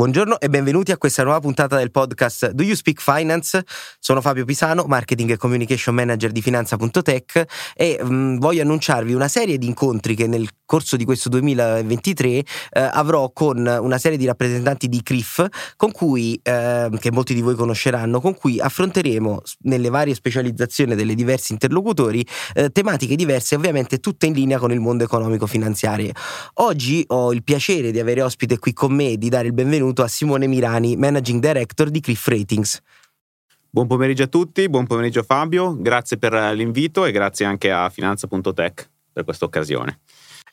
Buongiorno e benvenuti a questa nuova puntata del podcast Do You Speak Finance? Sono Fabio Pisano, Marketing e Communication Manager di Finanza.tech e mh, mm, voglio annunciarvi una serie di incontri che nel corso di questo 2023 eh, avrò con una serie di rappresentanti di CRIF con cui, eh, che molti di voi conosceranno, con cui affronteremo nelle varie specializzazioni delle diversi interlocutori eh, tematiche diverse ovviamente tutte in linea con il mondo economico-finanziario. Oggi ho il piacere di avere ospite qui con me e di dare il benvenuto a Simone Mirani, Managing Director di Cliff Ratings. Buon pomeriggio a tutti, buon pomeriggio Fabio, grazie per l'invito e grazie anche a Finanza.tech per questa occasione.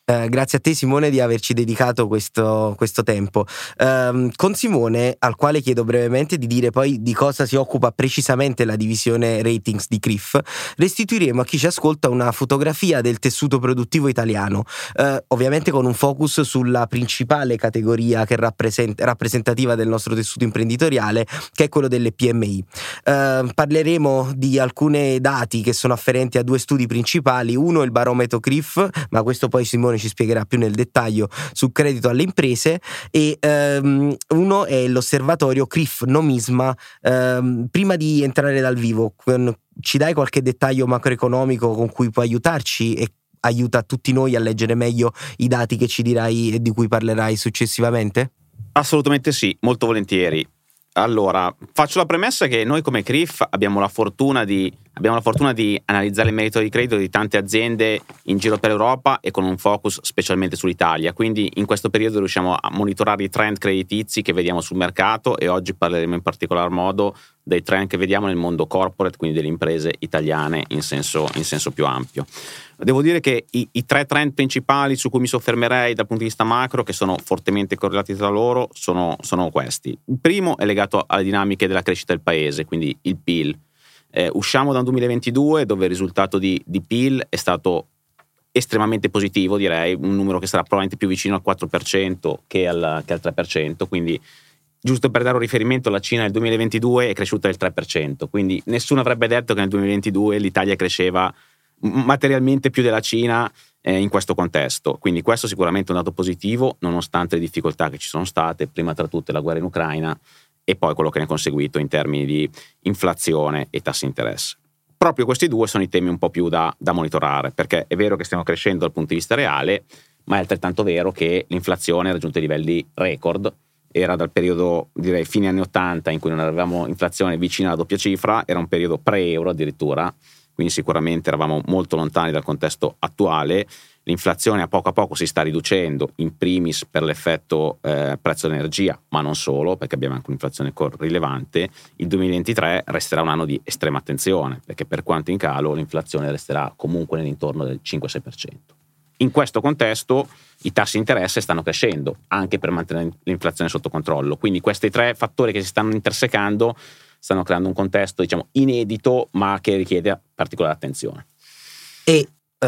Eh, grazie a te Simone di averci dedicato questo, questo tempo. Eh, con Simone, al quale chiedo brevemente di dire poi di cosa si occupa precisamente la divisione ratings di CRIF, restituiremo a chi ci ascolta una fotografia del tessuto produttivo italiano, eh, ovviamente con un focus sulla principale categoria che rappresent- rappresentativa del nostro tessuto imprenditoriale, che è quello delle PMI. Ehm, parleremo di alcuni dati che sono afferenti a due studi principali, uno il barometro CRIF, ma questo poi Simone Simone ci spiegherà più nel dettaglio sul credito alle imprese e um, uno è l'osservatorio CRIF Nomisma. Um, prima di entrare dal vivo, ci dai qualche dettaglio macroeconomico con cui puoi aiutarci e aiuta tutti noi a leggere meglio i dati che ci dirai e di cui parlerai successivamente? Assolutamente sì, molto volentieri. Allora, faccio la premessa che noi come CRIF abbiamo la fortuna di, la fortuna di analizzare il merito di credito di tante aziende in giro per Europa e con un focus specialmente sull'Italia. Quindi in questo periodo riusciamo a monitorare i trend creditizi che vediamo sul mercato e oggi parleremo in particolar modo dei trend che vediamo nel mondo corporate, quindi delle imprese italiane in senso, in senso più ampio. Devo dire che i, i, tre trend principali su cui mi soffermerei dal punto di vista macro, che sono fortemente correlati tra loro, sono, sono questi. Il primo è legato alle dinamiche della crescita del paese, quindi il PIL. Eh, usciamo da un 2022 dove il risultato di, di PIL è stato estremamente positivo, direi, un numero che sarà probabilmente più vicino al 4% che al, che al 3%, quindi giusto per dare un riferimento, la Cina nel 2022 è cresciuta del 3%, quindi nessuno avrebbe detto che nel 2022 l'Italia cresceva materialmente più della Cina eh, in questo contesto. Quindi questo sicuramente è un dato positivo, nonostante le difficoltà che ci sono state, prima tra tutte la guerra in Ucraina e poi quello che ne è conseguito in termini di inflazione e tassi di interesse. Proprio questi due sono i temi un po' più da, da monitorare, perché è vero che stiamo crescendo dal punto di vista reale, ma è altrettanto vero che l'inflazione ha raggiunto livelli record era dal periodo, direi, fine anni 80 in cui non avevamo inflazione vicina alla doppia cifra, era un periodo pre-euro addirittura, quindi sicuramente eravamo molto lontani dal contesto attuale. L'inflazione a poco a poco si sta riducendo, in primis per l'effetto eh, prezzo dell'energia, ma non solo, perché abbiamo anche un'inflazione rilevante. Il 2023 resterà un anno di estrema attenzione, perché per quanto in calo l'inflazione resterà comunque nell'intorno del 5-6%. In questo contesto i tassi di interesse stanno crescendo anche per mantenere l'inflazione sotto controllo. Quindi questi tre fattori che si stanno intersecando stanno creando un contesto diciamo inedito ma che richiede particolare attenzione. E uh,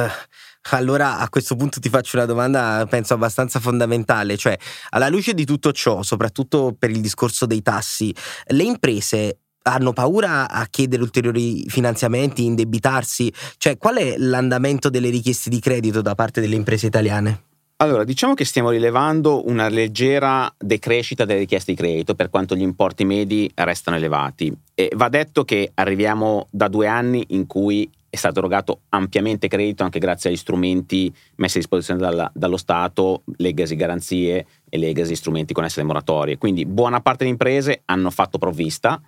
allora a questo punto ti faccio una domanda penso abbastanza fondamentale, cioè alla luce di tutto ciò, soprattutto per il discorso dei tassi, le imprese hanno paura a chiedere ulteriori finanziamenti, indebitarsi? Cioè, qual è l'andamento delle richieste di credito da parte delle imprese italiane? Allora, diciamo che stiamo rilevando una leggera decrescita delle richieste di credito per quanto gli importi medi restano elevati. E va detto che arriviamo da due anni in cui è stato erogato ampiamente credito anche grazie agli strumenti messi a disposizione dalla, dallo Stato, legacy garanzie e legacy strumenti connessi alle moratorie. Quindi buona parte delle imprese hanno fatto provvista,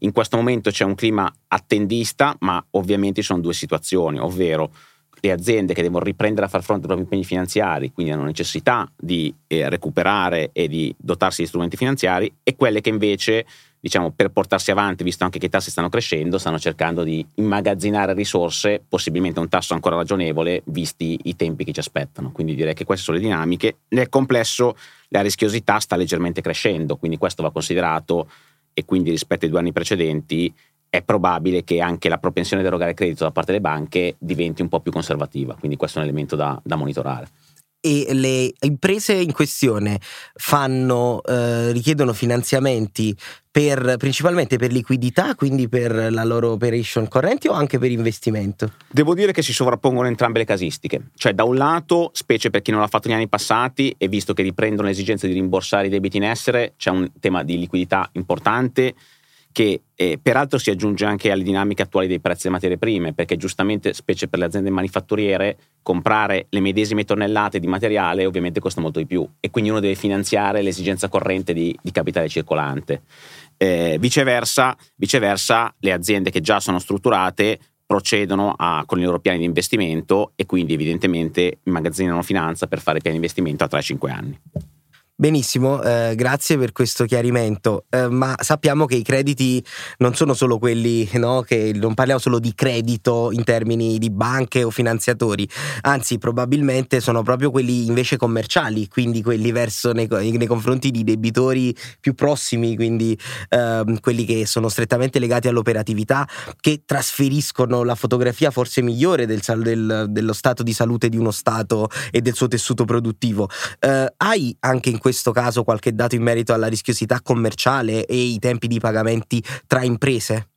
in questo momento c'è un clima attendista, ma ovviamente ci sono due situazioni, ovvero le aziende che devono riprendere a far fronte ai propri impegni finanziari, quindi hanno necessità di eh, recuperare e di dotarsi di strumenti finanziari, e quelle che invece, diciamo, per portarsi avanti, visto anche che i tassi stanno crescendo, stanno cercando di immagazzinare risorse, possibilmente a un tasso ancora ragionevole, visti i tempi che ci aspettano. Quindi direi che queste sono le dinamiche. Nel complesso la rischiosità sta leggermente crescendo, quindi questo va considerato e quindi rispetto ai due anni precedenti è probabile che anche la propensione ad erogare credito da parte delle banche diventi un po' più conservativa, quindi questo è un elemento da, da monitorare. e le imprese in questione fanno, eh, richiedono finanziamenti per, principalmente per liquidità, quindi per la loro operation correnti o anche per investimento? Devo dire che si sovrappongono entrambe le casistiche. Cioè, da un lato, specie per chi non l'ha fatto negli anni passati e visto che riprendono l'esigenza di rimborsare i debiti in essere, c'è un tema di liquidità importante che eh, peraltro si aggiunge anche alle dinamiche attuali dei prezzi delle materie prime, perché giustamente, specie per le aziende manifatturiere, comprare le medesime tonnellate di materiale ovviamente costa molto di più e quindi uno deve finanziare l'esigenza corrente di, di capitale circolante. Eh, viceversa, viceversa, le aziende che già sono strutturate procedono a, con i loro piani di investimento e quindi evidentemente immagazzinano finanza per fare piani di investimento a 3-5 anni. Benissimo, eh, grazie per questo chiarimento, eh, ma sappiamo che i crediti non sono solo quelli, no? che non parliamo solo di credito in termini di banche o finanziatori, anzi probabilmente sono proprio quelli invece commerciali, quindi quelli verso nei, nei confronti di debitori più prossimi, quindi eh, quelli che sono strettamente legati all'operatività, che trasferiscono la fotografia forse migliore del, del, dello stato di salute di uno Stato e del suo tessuto produttivo. Eh, hai anche in questo caso qualche dato in merito alla rischiosità commerciale e i tempi di pagamenti tra imprese?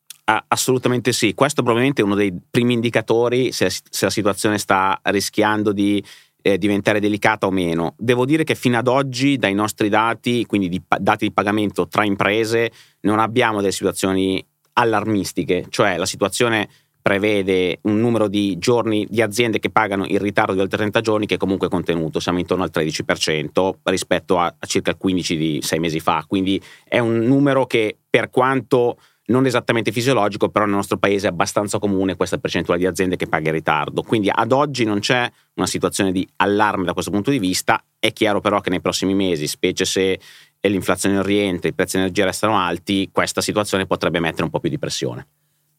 Assolutamente sì, questo probabilmente è uno dei primi indicatori se, se la situazione sta rischiando di eh, diventare delicata o meno. Devo dire che fino ad oggi dai nostri dati, quindi di dati di pagamento tra imprese, non abbiamo delle situazioni allarmistiche, cioè la situazione prevede un numero di giorni di aziende che pagano il ritardo di oltre 30 giorni che è comunque contenuto, siamo intorno al 13% rispetto a, a circa il 15% di sei mesi fa, quindi è un numero che per quanto non esattamente fisiologico, però nel nostro paese è abbastanza comune questa percentuale di aziende che paga in ritardo. Quindi ad oggi non c'è una situazione di allarme da questo punto di vista, è chiaro però che nei prossimi mesi, specie se l'inflazione rientra, i prezzi dell'energia restano alti, questa situazione potrebbe mettere un po' più di pressione.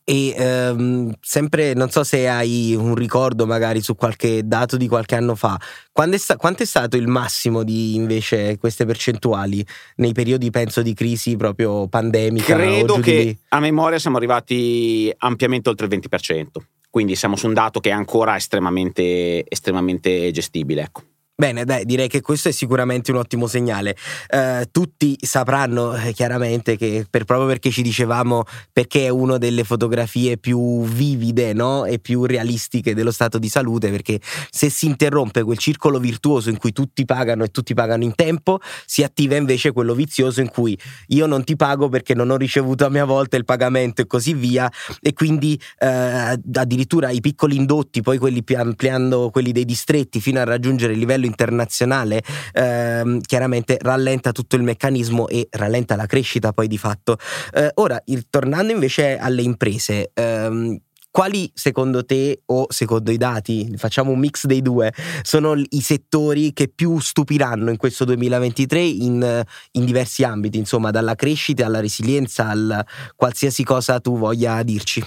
E ehm, sempre, non so se hai un ricordo magari su qualche dato di qualche anno fa, quando è sta- quanto è stato il massimo di invece queste percentuali nei periodi, penso, di crisi proprio pandemica? Credo che a memoria siamo arrivati ampiamente oltre il 20%, quindi siamo su un dato che è ancora estremamente, estremamente gestibile. Ecco. Bene, dai, direi che questo è sicuramente un ottimo segnale. Eh, tutti sapranno eh, chiaramente che per, proprio perché ci dicevamo perché è una delle fotografie più vivide no? e più realistiche dello stato di salute, perché se si interrompe quel circolo virtuoso in cui tutti pagano e tutti pagano in tempo, si attiva invece quello vizioso in cui io non ti pago perché non ho ricevuto a mia volta il pagamento e così via, e quindi eh, addirittura i piccoli indotti, poi quelli ampliando quelli dei distretti fino a raggiungere il livello livello internazionale ehm, chiaramente rallenta tutto il meccanismo e rallenta la crescita poi di fatto. Eh, ora, tornando invece alle imprese, ehm, quali secondo te o secondo i dati, facciamo un mix dei due, sono i settori che più stupiranno in questo 2023 in, in diversi ambiti, insomma dalla crescita alla resilienza, a qualsiasi cosa tu voglia dirci?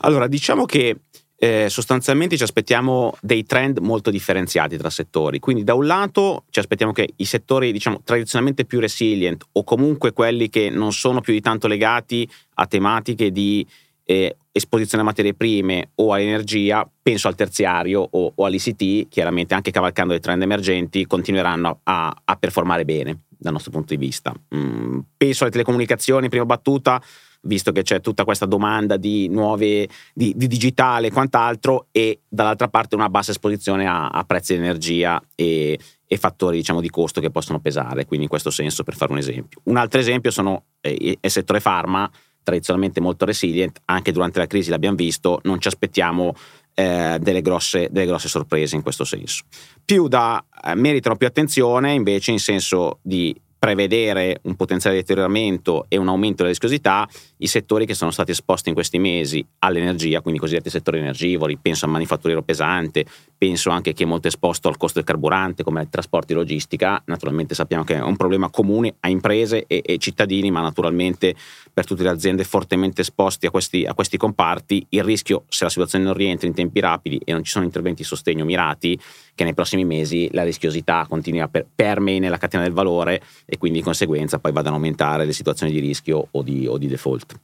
Allora, diciamo che eh, sostanzialmente ci aspettiamo dei trend molto differenziati tra settori. Quindi da un lato ci aspettiamo che i settori diciamo, tradizionalmente più resilient o comunque quelli che non sono più di tanto legati a tematiche di eh, esposizione a materie prime o all'energia, penso al terziario o, o all'ICT, chiaramente anche cavalcando i trend emergenti, continueranno a, a performare bene dal nostro punto di vista. Mm, penso alle telecomunicazioni prima battuta, visto che c'è tutta questa domanda di nuove, di, di digitale e quant'altro, e dall'altra parte una bassa esposizione a, a prezzi di energia e, e fattori diciamo, di costo che possono pesare, quindi in questo senso per fare un esempio. Un altro esempio sono eh, il settore pharma, tradizionalmente molto resilient, anche durante la crisi l'abbiamo visto, non ci aspettiamo eh, delle, grosse, delle, grosse, sorprese in questo senso. Più da eh, meritano più attenzione invece in senso di prevedere un potenziale deterioramento e un aumento della rischiosità i settori che sono stati esposti in questi mesi all'energia, quindi i cosiddetti settori energivori, penso al manifatturiero pesante, penso anche che è molto esposto al costo del carburante come trasporti e logistica, naturalmente sappiamo che è un problema comune a imprese e, e cittadini, ma naturalmente per tutte le aziende fortemente esposte a questi, a questi comparti, il rischio se la situazione non rientra in tempi rapidi e non ci sono interventi di sostegno mirati, che nei prossimi mesi la rischiosità continui a per, permei nella catena del valore e quindi di conseguenza poi vadano ad aumentare le situazioni di rischio o di, o di default.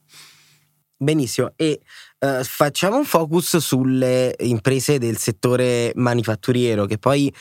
Benissimo, e uh, facciamo un focus sulle imprese del settore manifatturiero che poi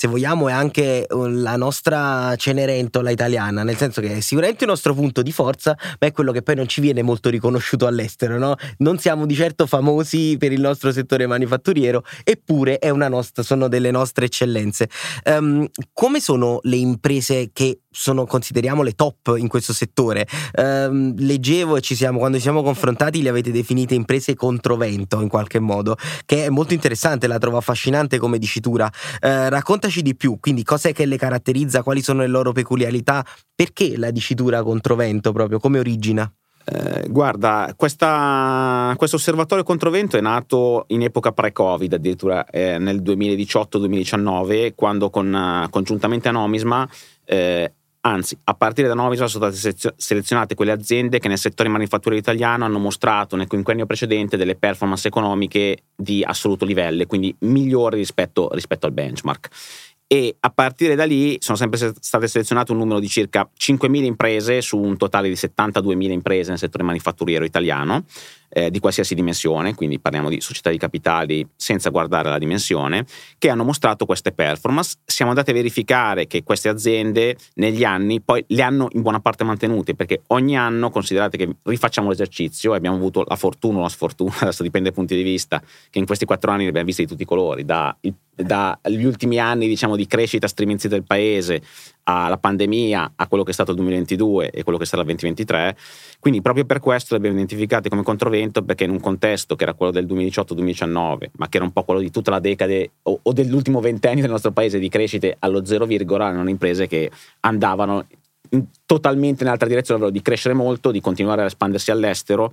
se vogliamo, è anche uh, la nostra Cenerentola italiana, nel senso che è sicuramente il nostro punto di forza, ma è quello che poi non ci viene molto riconosciuto all'estero, no? Non siamo di certo famosi per il nostro settore manifatturiero, eppure nostra, sono delle nostre eccellenze. Um, come sono le imprese che sono, consideriamo le top in questo settore? Um, leggevo e ci siamo, quando ci siamo confrontati, le avete definite imprese controvento in qualche modo, che è molto interessante, la trovo affascinante come dicitura. Uh, raccontaci di più, quindi cos'è che le caratterizza, quali sono le loro peculiarità, perché la dicitura controvento proprio, come origina? Eh, guarda, questo osservatorio controvento è nato in epoca pre-Covid, addirittura eh, nel 2018-2019, quando con, congiuntamente a Nomisma eh, Anzi, a partire da Novisma sono state selezionate quelle aziende che nel settore manifatturiero italiano hanno mostrato nel quinquennio precedente delle performance economiche di assoluto livello, quindi migliori rispetto, rispetto al benchmark. E a partire da lì sono sempre state selezionate un numero di circa 5.000 imprese su un totale di 72.000 imprese nel settore manifatturiero italiano eh, di qualsiasi dimensione, quindi parliamo di società di capitali senza guardare la dimensione, che hanno mostrato queste performance. Siamo andati a verificare che queste aziende negli anni poi le hanno in buona parte mantenute, perché ogni anno, considerate che rifacciamo l'esercizio e abbiamo avuto la fortuna o la sfortuna, adesso dipende dai punti di vista, che in questi quattro anni li abbiamo visti di tutti i colori, dagli ultimi anni diciamo, di crescita striminzita del paese alla pandemia, a quello che è stato il 2022 e quello che sarà il 2023. Quindi proprio per questo li abbiamo identificati come controvento perché in un contesto che era quello del 2018-2019, ma che era un po' quello di tutta la decade o, o dell'ultimo ventennio del nostro paese di crescite allo zero virgola, erano imprese che andavano in, totalmente in altra direzione, di crescere molto, di continuare a espandersi all'estero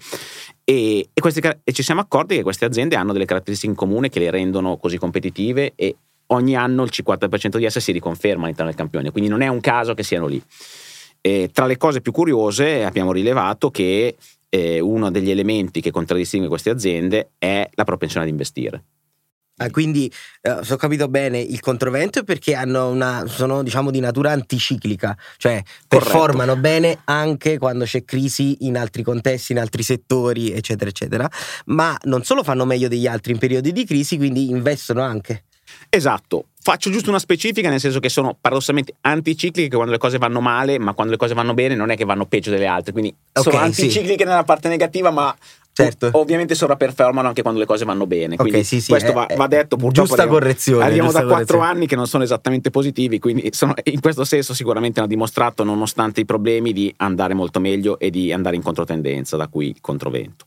e, e, queste, e ci siamo accorti che queste aziende hanno delle caratteristiche in comune che le rendono così competitive e ogni anno il 50% di esse si riconferma all'interno del campione, quindi non è un caso che siano lì. E tra le cose più curiose abbiamo rilevato che eh, uno degli elementi che contraddistingue queste aziende è la propensione ad investire. Ah, quindi, eh, se ho capito bene, il controvento è perché una, sono diciamo di natura anticiclica, cioè performano bene anche quando c'è crisi in altri contesti, in altri settori, eccetera, eccetera, ma non solo fanno meglio degli altri in periodi di crisi, quindi investono anche. Esatto, faccio giusto una specifica nel senso che sono paradossalmente anticicliche quando le cose vanno male, ma quando le cose vanno bene non è che vanno peggio delle altre, quindi okay, sono anticicliche sì. nella parte negativa, ma Certo. ovviamente sovraperformano anche quando le cose vanno bene. Quindi okay, sì, sì, questo va, va, detto. Purtroppo giusta arriviamo, correzione. Arriviamo giusta da quattro anni che non sono esattamente positivi, quindi sono, in questo senso sicuramente hanno dimostrato, nonostante i problemi, di andare molto meglio e di andare in controtendenza, da cui il controvento.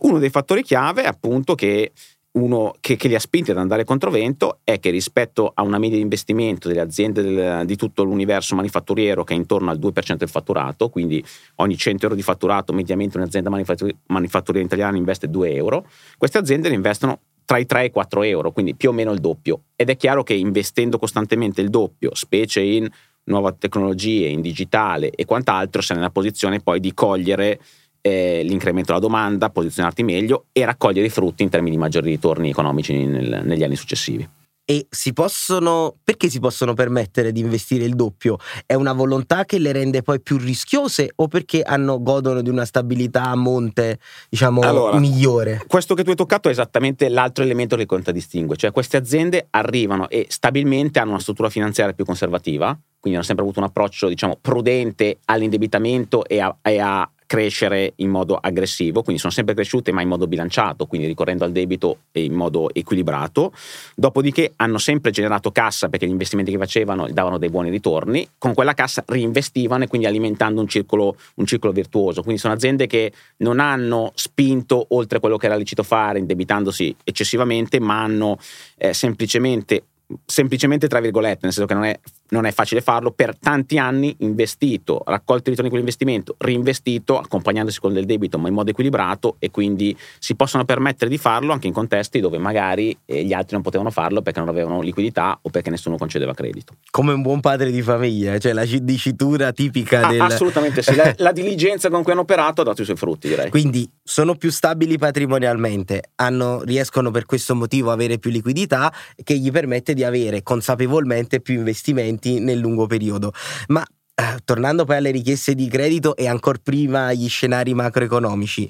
Uno dei fattori chiave è appunto che uno che, che, li ha spinti ad andare controvento è che rispetto a una media di investimento delle aziende del, di tutto l'universo manifatturiero che è intorno al 2% del fatturato, quindi ogni 100 euro di fatturato mediamente un'azienda manifattur- manifatturiera italiana investe 2 euro, queste aziende ne investono tra i 3 e i 4 euro, quindi più o meno il doppio. Ed è chiaro che investendo costantemente il doppio, specie in nuove tecnologie, in digitale e quant'altro, sei nella posizione poi di cogliere eh, l'incremento della domanda, posizionarti meglio e raccogliere i frutti in termini di maggiori ritorni economici nel, negli anni successivi. E si possono, perché si possono permettere di investire il doppio? È una volontà che le rende poi più rischiose o perché hanno, godono di una stabilità a monte, diciamo, allora, migliore? Questo che tu hai toccato è esattamente l'altro elemento che contraddistingue, cioè queste aziende arrivano e stabilmente hanno una struttura finanziaria più conservativa, quindi hanno sempre avuto un approccio, diciamo, prudente all'indebitamento e a, e a crescere in modo aggressivo, quindi sono sempre cresciute ma in modo bilanciato, quindi ricorrendo al debito e in modo equilibrato. Dopodiché hanno sempre generato cassa perché gli investimenti che facevano davano dei buoni ritorni, con quella cassa reinvestivano e quindi alimentando un circolo, un circolo virtuoso. Quindi sono aziende che non hanno spinto oltre quello che era licito fare indebitandosi eccessivamente, ma hanno eh, semplicemente semplicemente tra virgolette, nel senso che non è, non è, facile farlo, per tanti anni investito, raccolto i ritorni di quell'investimento, reinvestito, accompagnandosi con del debito ma in modo equilibrato e quindi si possono permettere di farlo anche in contesti dove magari eh, gli altri non potevano farlo perché non avevano liquidità o perché nessuno concedeva credito. Come un buon padre di famiglia, cioè la dicitura tipica ah, del... Assolutamente sì, la, la, diligenza con cui hanno operato ha dato i suoi frutti direi. Quindi sono più stabili patrimonialmente, hanno, riescono per questo motivo a avere più liquidità che gli permette di avere consapevolmente più investimenti nel lungo periodo. Ma eh, tornando poi alle richieste di credito e ancora prima agli scenari macroeconomici,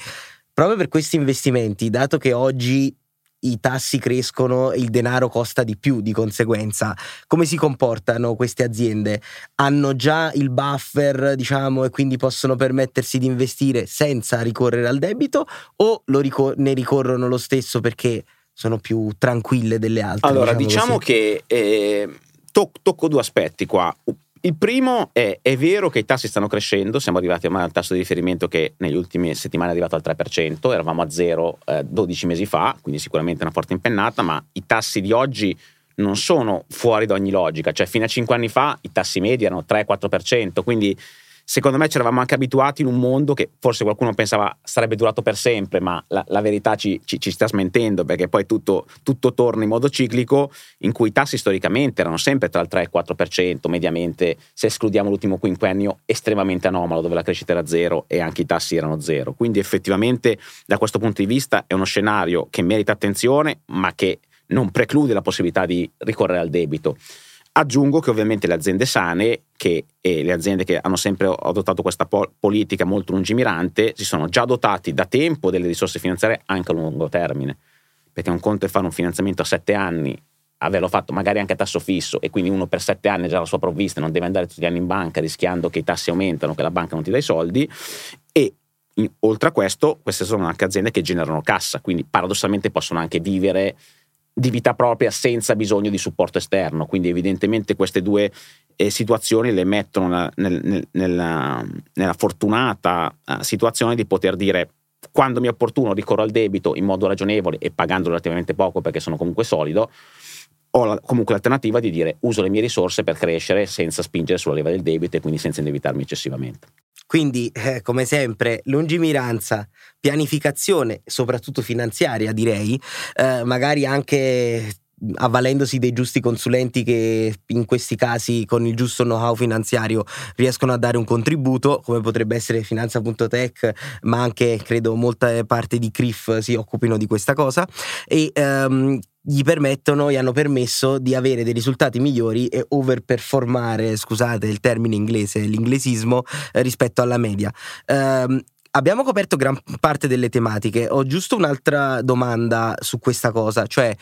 proprio per questi investimenti, dato che oggi i tassi crescono, il denaro costa di più di conseguenza. Come si comportano queste aziende? Hanno già il buffer, diciamo, e quindi possono permettersi di investire senza ricorrere al debito o ricor- ne ricorrono lo stesso perché sono più tranquille delle altre? Allora, diciamo, diciamo che eh, tocco due aspetti qua. Il primo è, è vero che i tassi stanno crescendo, siamo arrivati ormai al tasso di riferimento che negli ultimi settimane è arrivato al 3%, eravamo a zero eh, 12 mesi fa, quindi sicuramente una forte impennata, ma i tassi di oggi non sono fuori da ogni logica, cioè fino a 5 anni fa i tassi medi erano 3-4%, quindi secondo me ci eravamo anche abituati in un mondo che forse qualcuno pensava sarebbe durato per sempre, ma la, la verità ci, ci, ci, sta smentendo perché poi tutto, tutto, torna in modo ciclico in cui i tassi storicamente erano sempre tra il 3 e il 4%, mediamente se escludiamo l'ultimo quinquennio estremamente anomalo dove la crescita era zero e anche i tassi erano zero. Quindi effettivamente da questo punto di vista è uno scenario che merita attenzione ma che non preclude la possibilità di ricorrere al debito. Aggiungo che ovviamente le aziende sane che, e le aziende che hanno sempre adottato questa po- politica molto lungimirante si sono già dotati da tempo delle risorse finanziarie anche a lungo termine. Perché un conto è fare un finanziamento a sette anni, averlo fatto magari anche a tasso fisso e quindi uno per sette anni ha già la sua provvista, non deve andare tutti gli anni in banca rischiando che i tassi aumentano, che la banca non ti dà i soldi. E in, oltre a questo, queste sono anche aziende che generano cassa, quindi paradossalmente possono anche vivere di vita propria senza bisogno di supporto esterno. Quindi evidentemente queste due eh, situazioni le mettono nel, nel, nella, nella, fortunata uh, situazione di poter dire quando mi è opportuno ricorro al debito in modo ragionevole e pagando relativamente poco perché sono comunque solido, ho la, comunque l'alternativa di dire uso le mie risorse per crescere senza spingere sulla leva del debito e quindi senza indebitarmi eccessivamente. Quindi, eh, come sempre, lungimiranza, pianificazione, soprattutto finanziaria, direi, eh, magari anche avvalendosi dei giusti consulenti che in questi casi con il giusto know-how finanziario riescono a dare un contributo, come potrebbe essere Finanza.tech, ma anche credo molta parte di CRIF si occupino di questa cosa. E um, gli permettono, gli hanno permesso di avere dei risultati migliori e overperformare, scusate il termine inglese, l'inglesismo, eh, rispetto alla media. Um, abbiamo coperto gran parte delle tematiche. Ho giusto un'altra domanda su questa cosa, cioè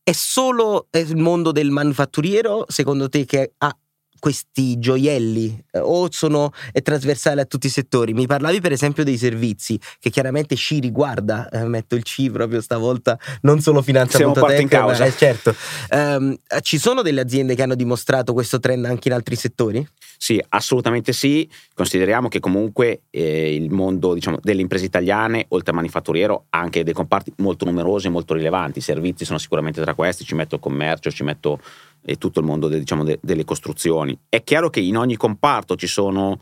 è solo il mondo del manifatturiero, secondo te, che ha questi gioielli eh, o sono è trasversale a tutti i settori? Mi parlavi per esempio dei servizi che chiaramente ci riguarda, eh, metto il C proprio stavolta, non solo finanza.tech, in causa. Eh, certo. Um, ci sono delle aziende che hanno dimostrato questo trend anche in altri settori? Sì, assolutamente sì. Consideriamo che comunque eh, il mondo diciamo, delle imprese italiane, oltre al manifatturiero, ha anche dei comparti molto numerosi e molto rilevanti. I servizi sono sicuramente tra questi, ci metto il commercio, ci metto e tutto il mondo de, diciamo, de, delle costruzioni. È chiaro che in ogni comparto ci sono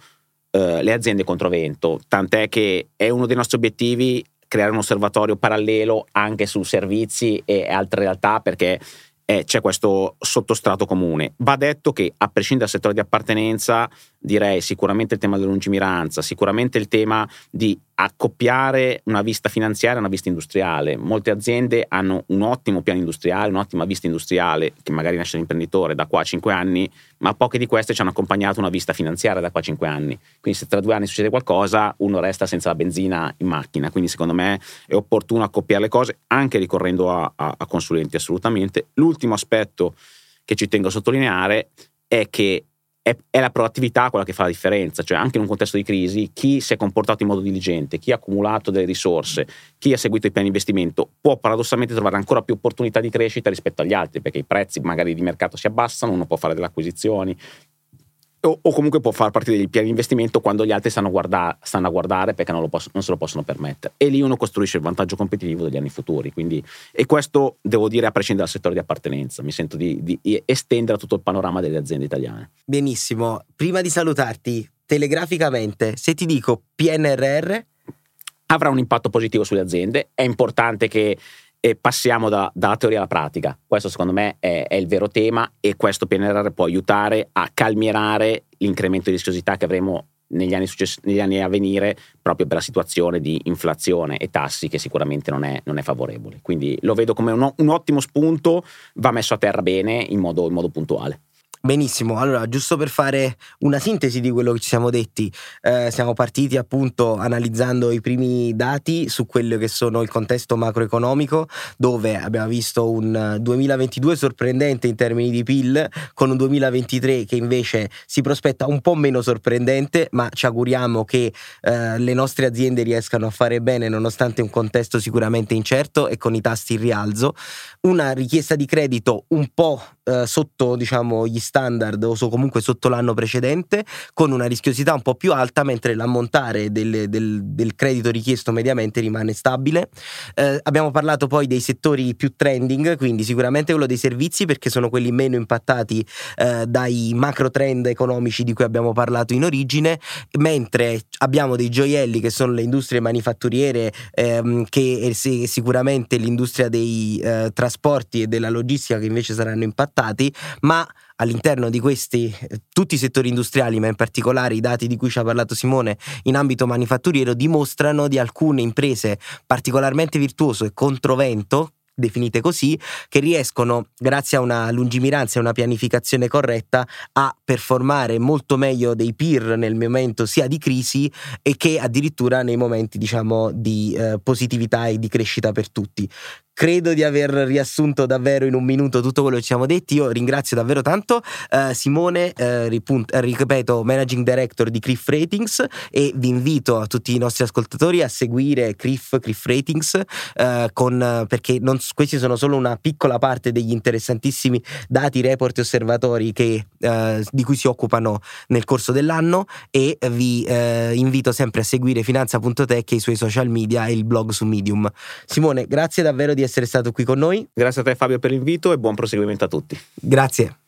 eh, le aziende controvento, tant'è che è uno dei nostri obiettivi creare un osservatorio parallelo anche su servizi e altre realtà perché eh, c'è questo sottostrato comune. Va detto che a prescindere dal settore di appartenenza, direi sicuramente il tema della lungimiranza, sicuramente il tema di accoppiare una vista finanziaria a una vista industriale. Molte aziende hanno un ottimo piano industriale, un'ottima vista industriale, che magari nasce l'imprenditore da qua a cinque anni, ma poche di queste ci hanno accompagnato una vista finanziaria da qua a cinque anni. Quindi se tra due anni succede qualcosa, uno resta senza la benzina in macchina. Quindi secondo me è opportuno accoppiare le cose, anche ricorrendo a, a, a consulenti assolutamente. L'ultimo aspetto che ci tengo a sottolineare è che è, è, la proattività quella che fa la differenza, cioè anche in un contesto di crisi chi si è comportato in modo diligente, chi ha accumulato delle risorse, chi ha seguito i piani di investimento può paradossalmente trovare ancora più opportunità di crescita rispetto agli altri, perché i prezzi magari di mercato si abbassano, uno può fare delle acquisizioni, o, o, comunque può far partire dei piani di investimento quando gli altri stanno, guarda, stanno a guardare perché non, posso, non, se lo possono permettere. E lì uno costruisce il vantaggio competitivo degli anni futuri. Quindi, e questo devo dire a prescindere dal settore di appartenenza. Mi sento di, di estendere tutto il panorama delle aziende italiane. Benissimo. Prima di salutarti, telegraficamente, se ti dico PNRR avrà un impatto positivo sulle aziende. È importante che e passiamo da, dalla teoria alla pratica. Questo secondo me è, è, il vero tema e questo PNRR può aiutare a calmierare l'incremento di rischiosità che avremo negli anni, success- negli anni a venire proprio per la situazione di inflazione e tassi che sicuramente non è, non è favorevole. Quindi lo vedo come un, un, ottimo spunto, va messo a terra bene in modo, in modo puntuale. Benissimo, allora giusto per fare una sintesi di quello che ci siamo detti, eh, siamo partiti appunto analizzando i primi dati su quello che sono il contesto macroeconomico, dove abbiamo visto un 2022 sorprendente in termini di PIL, con un 2023 che invece si prospetta un po' meno sorprendente, ma ci auguriamo che eh, le nostre aziende riescano a fare bene nonostante un contesto sicuramente incerto e con i tassi in rialzo. Una richiesta di credito un po' eh, sotto diciamo gli standard o so comunque sotto l'anno precedente con una rischiosità un po' più alta mentre l'ammontare del, del, del credito richiesto mediamente rimane stabile. Eh, abbiamo parlato poi dei settori più trending, quindi sicuramente quello dei servizi perché sono quelli meno impattati eh, dai macro trend economici di cui abbiamo parlato in origine, mentre abbiamo dei gioielli che sono le industrie manifatturiere ehm, che sicuramente l'industria dei eh, trasporti e della logistica che invece saranno impattati, ma all'interno di questi tutti i settori industriali, ma in particolare i dati di cui ci ha parlato Simone in ambito manifatturiero, dimostrano di alcune imprese particolarmente virtuose e controvento definite così, che riescono, grazie a una lungimiranza e una pianificazione corretta, a performare molto meglio dei peer nel momento sia di crisi e che addirittura nei momenti, diciamo, di eh, positività e di crescita per tutti. Credo di aver riassunto davvero in un minuto tutto quello che ci siamo detti. Io ringrazio davvero tanto uh, Simone, uh, ripunt- ripeto, Managing Director di Criff Ratings e vi invito a tutti i nostri ascoltatori a seguire Criff, Criff Ratings uh, con, perché non, questi sono solo una piccola parte degli interessantissimi dati, report e osservatori che, di cui si occupano nel corso dell'anno e vi invito sempre a seguire finanza.tech e i suoi social media e il blog su Medium. Simone, grazie davvero di essere stato qui con noi. Grazie a te Fabio per l'invito e buon proseguimento a tutti. Grazie.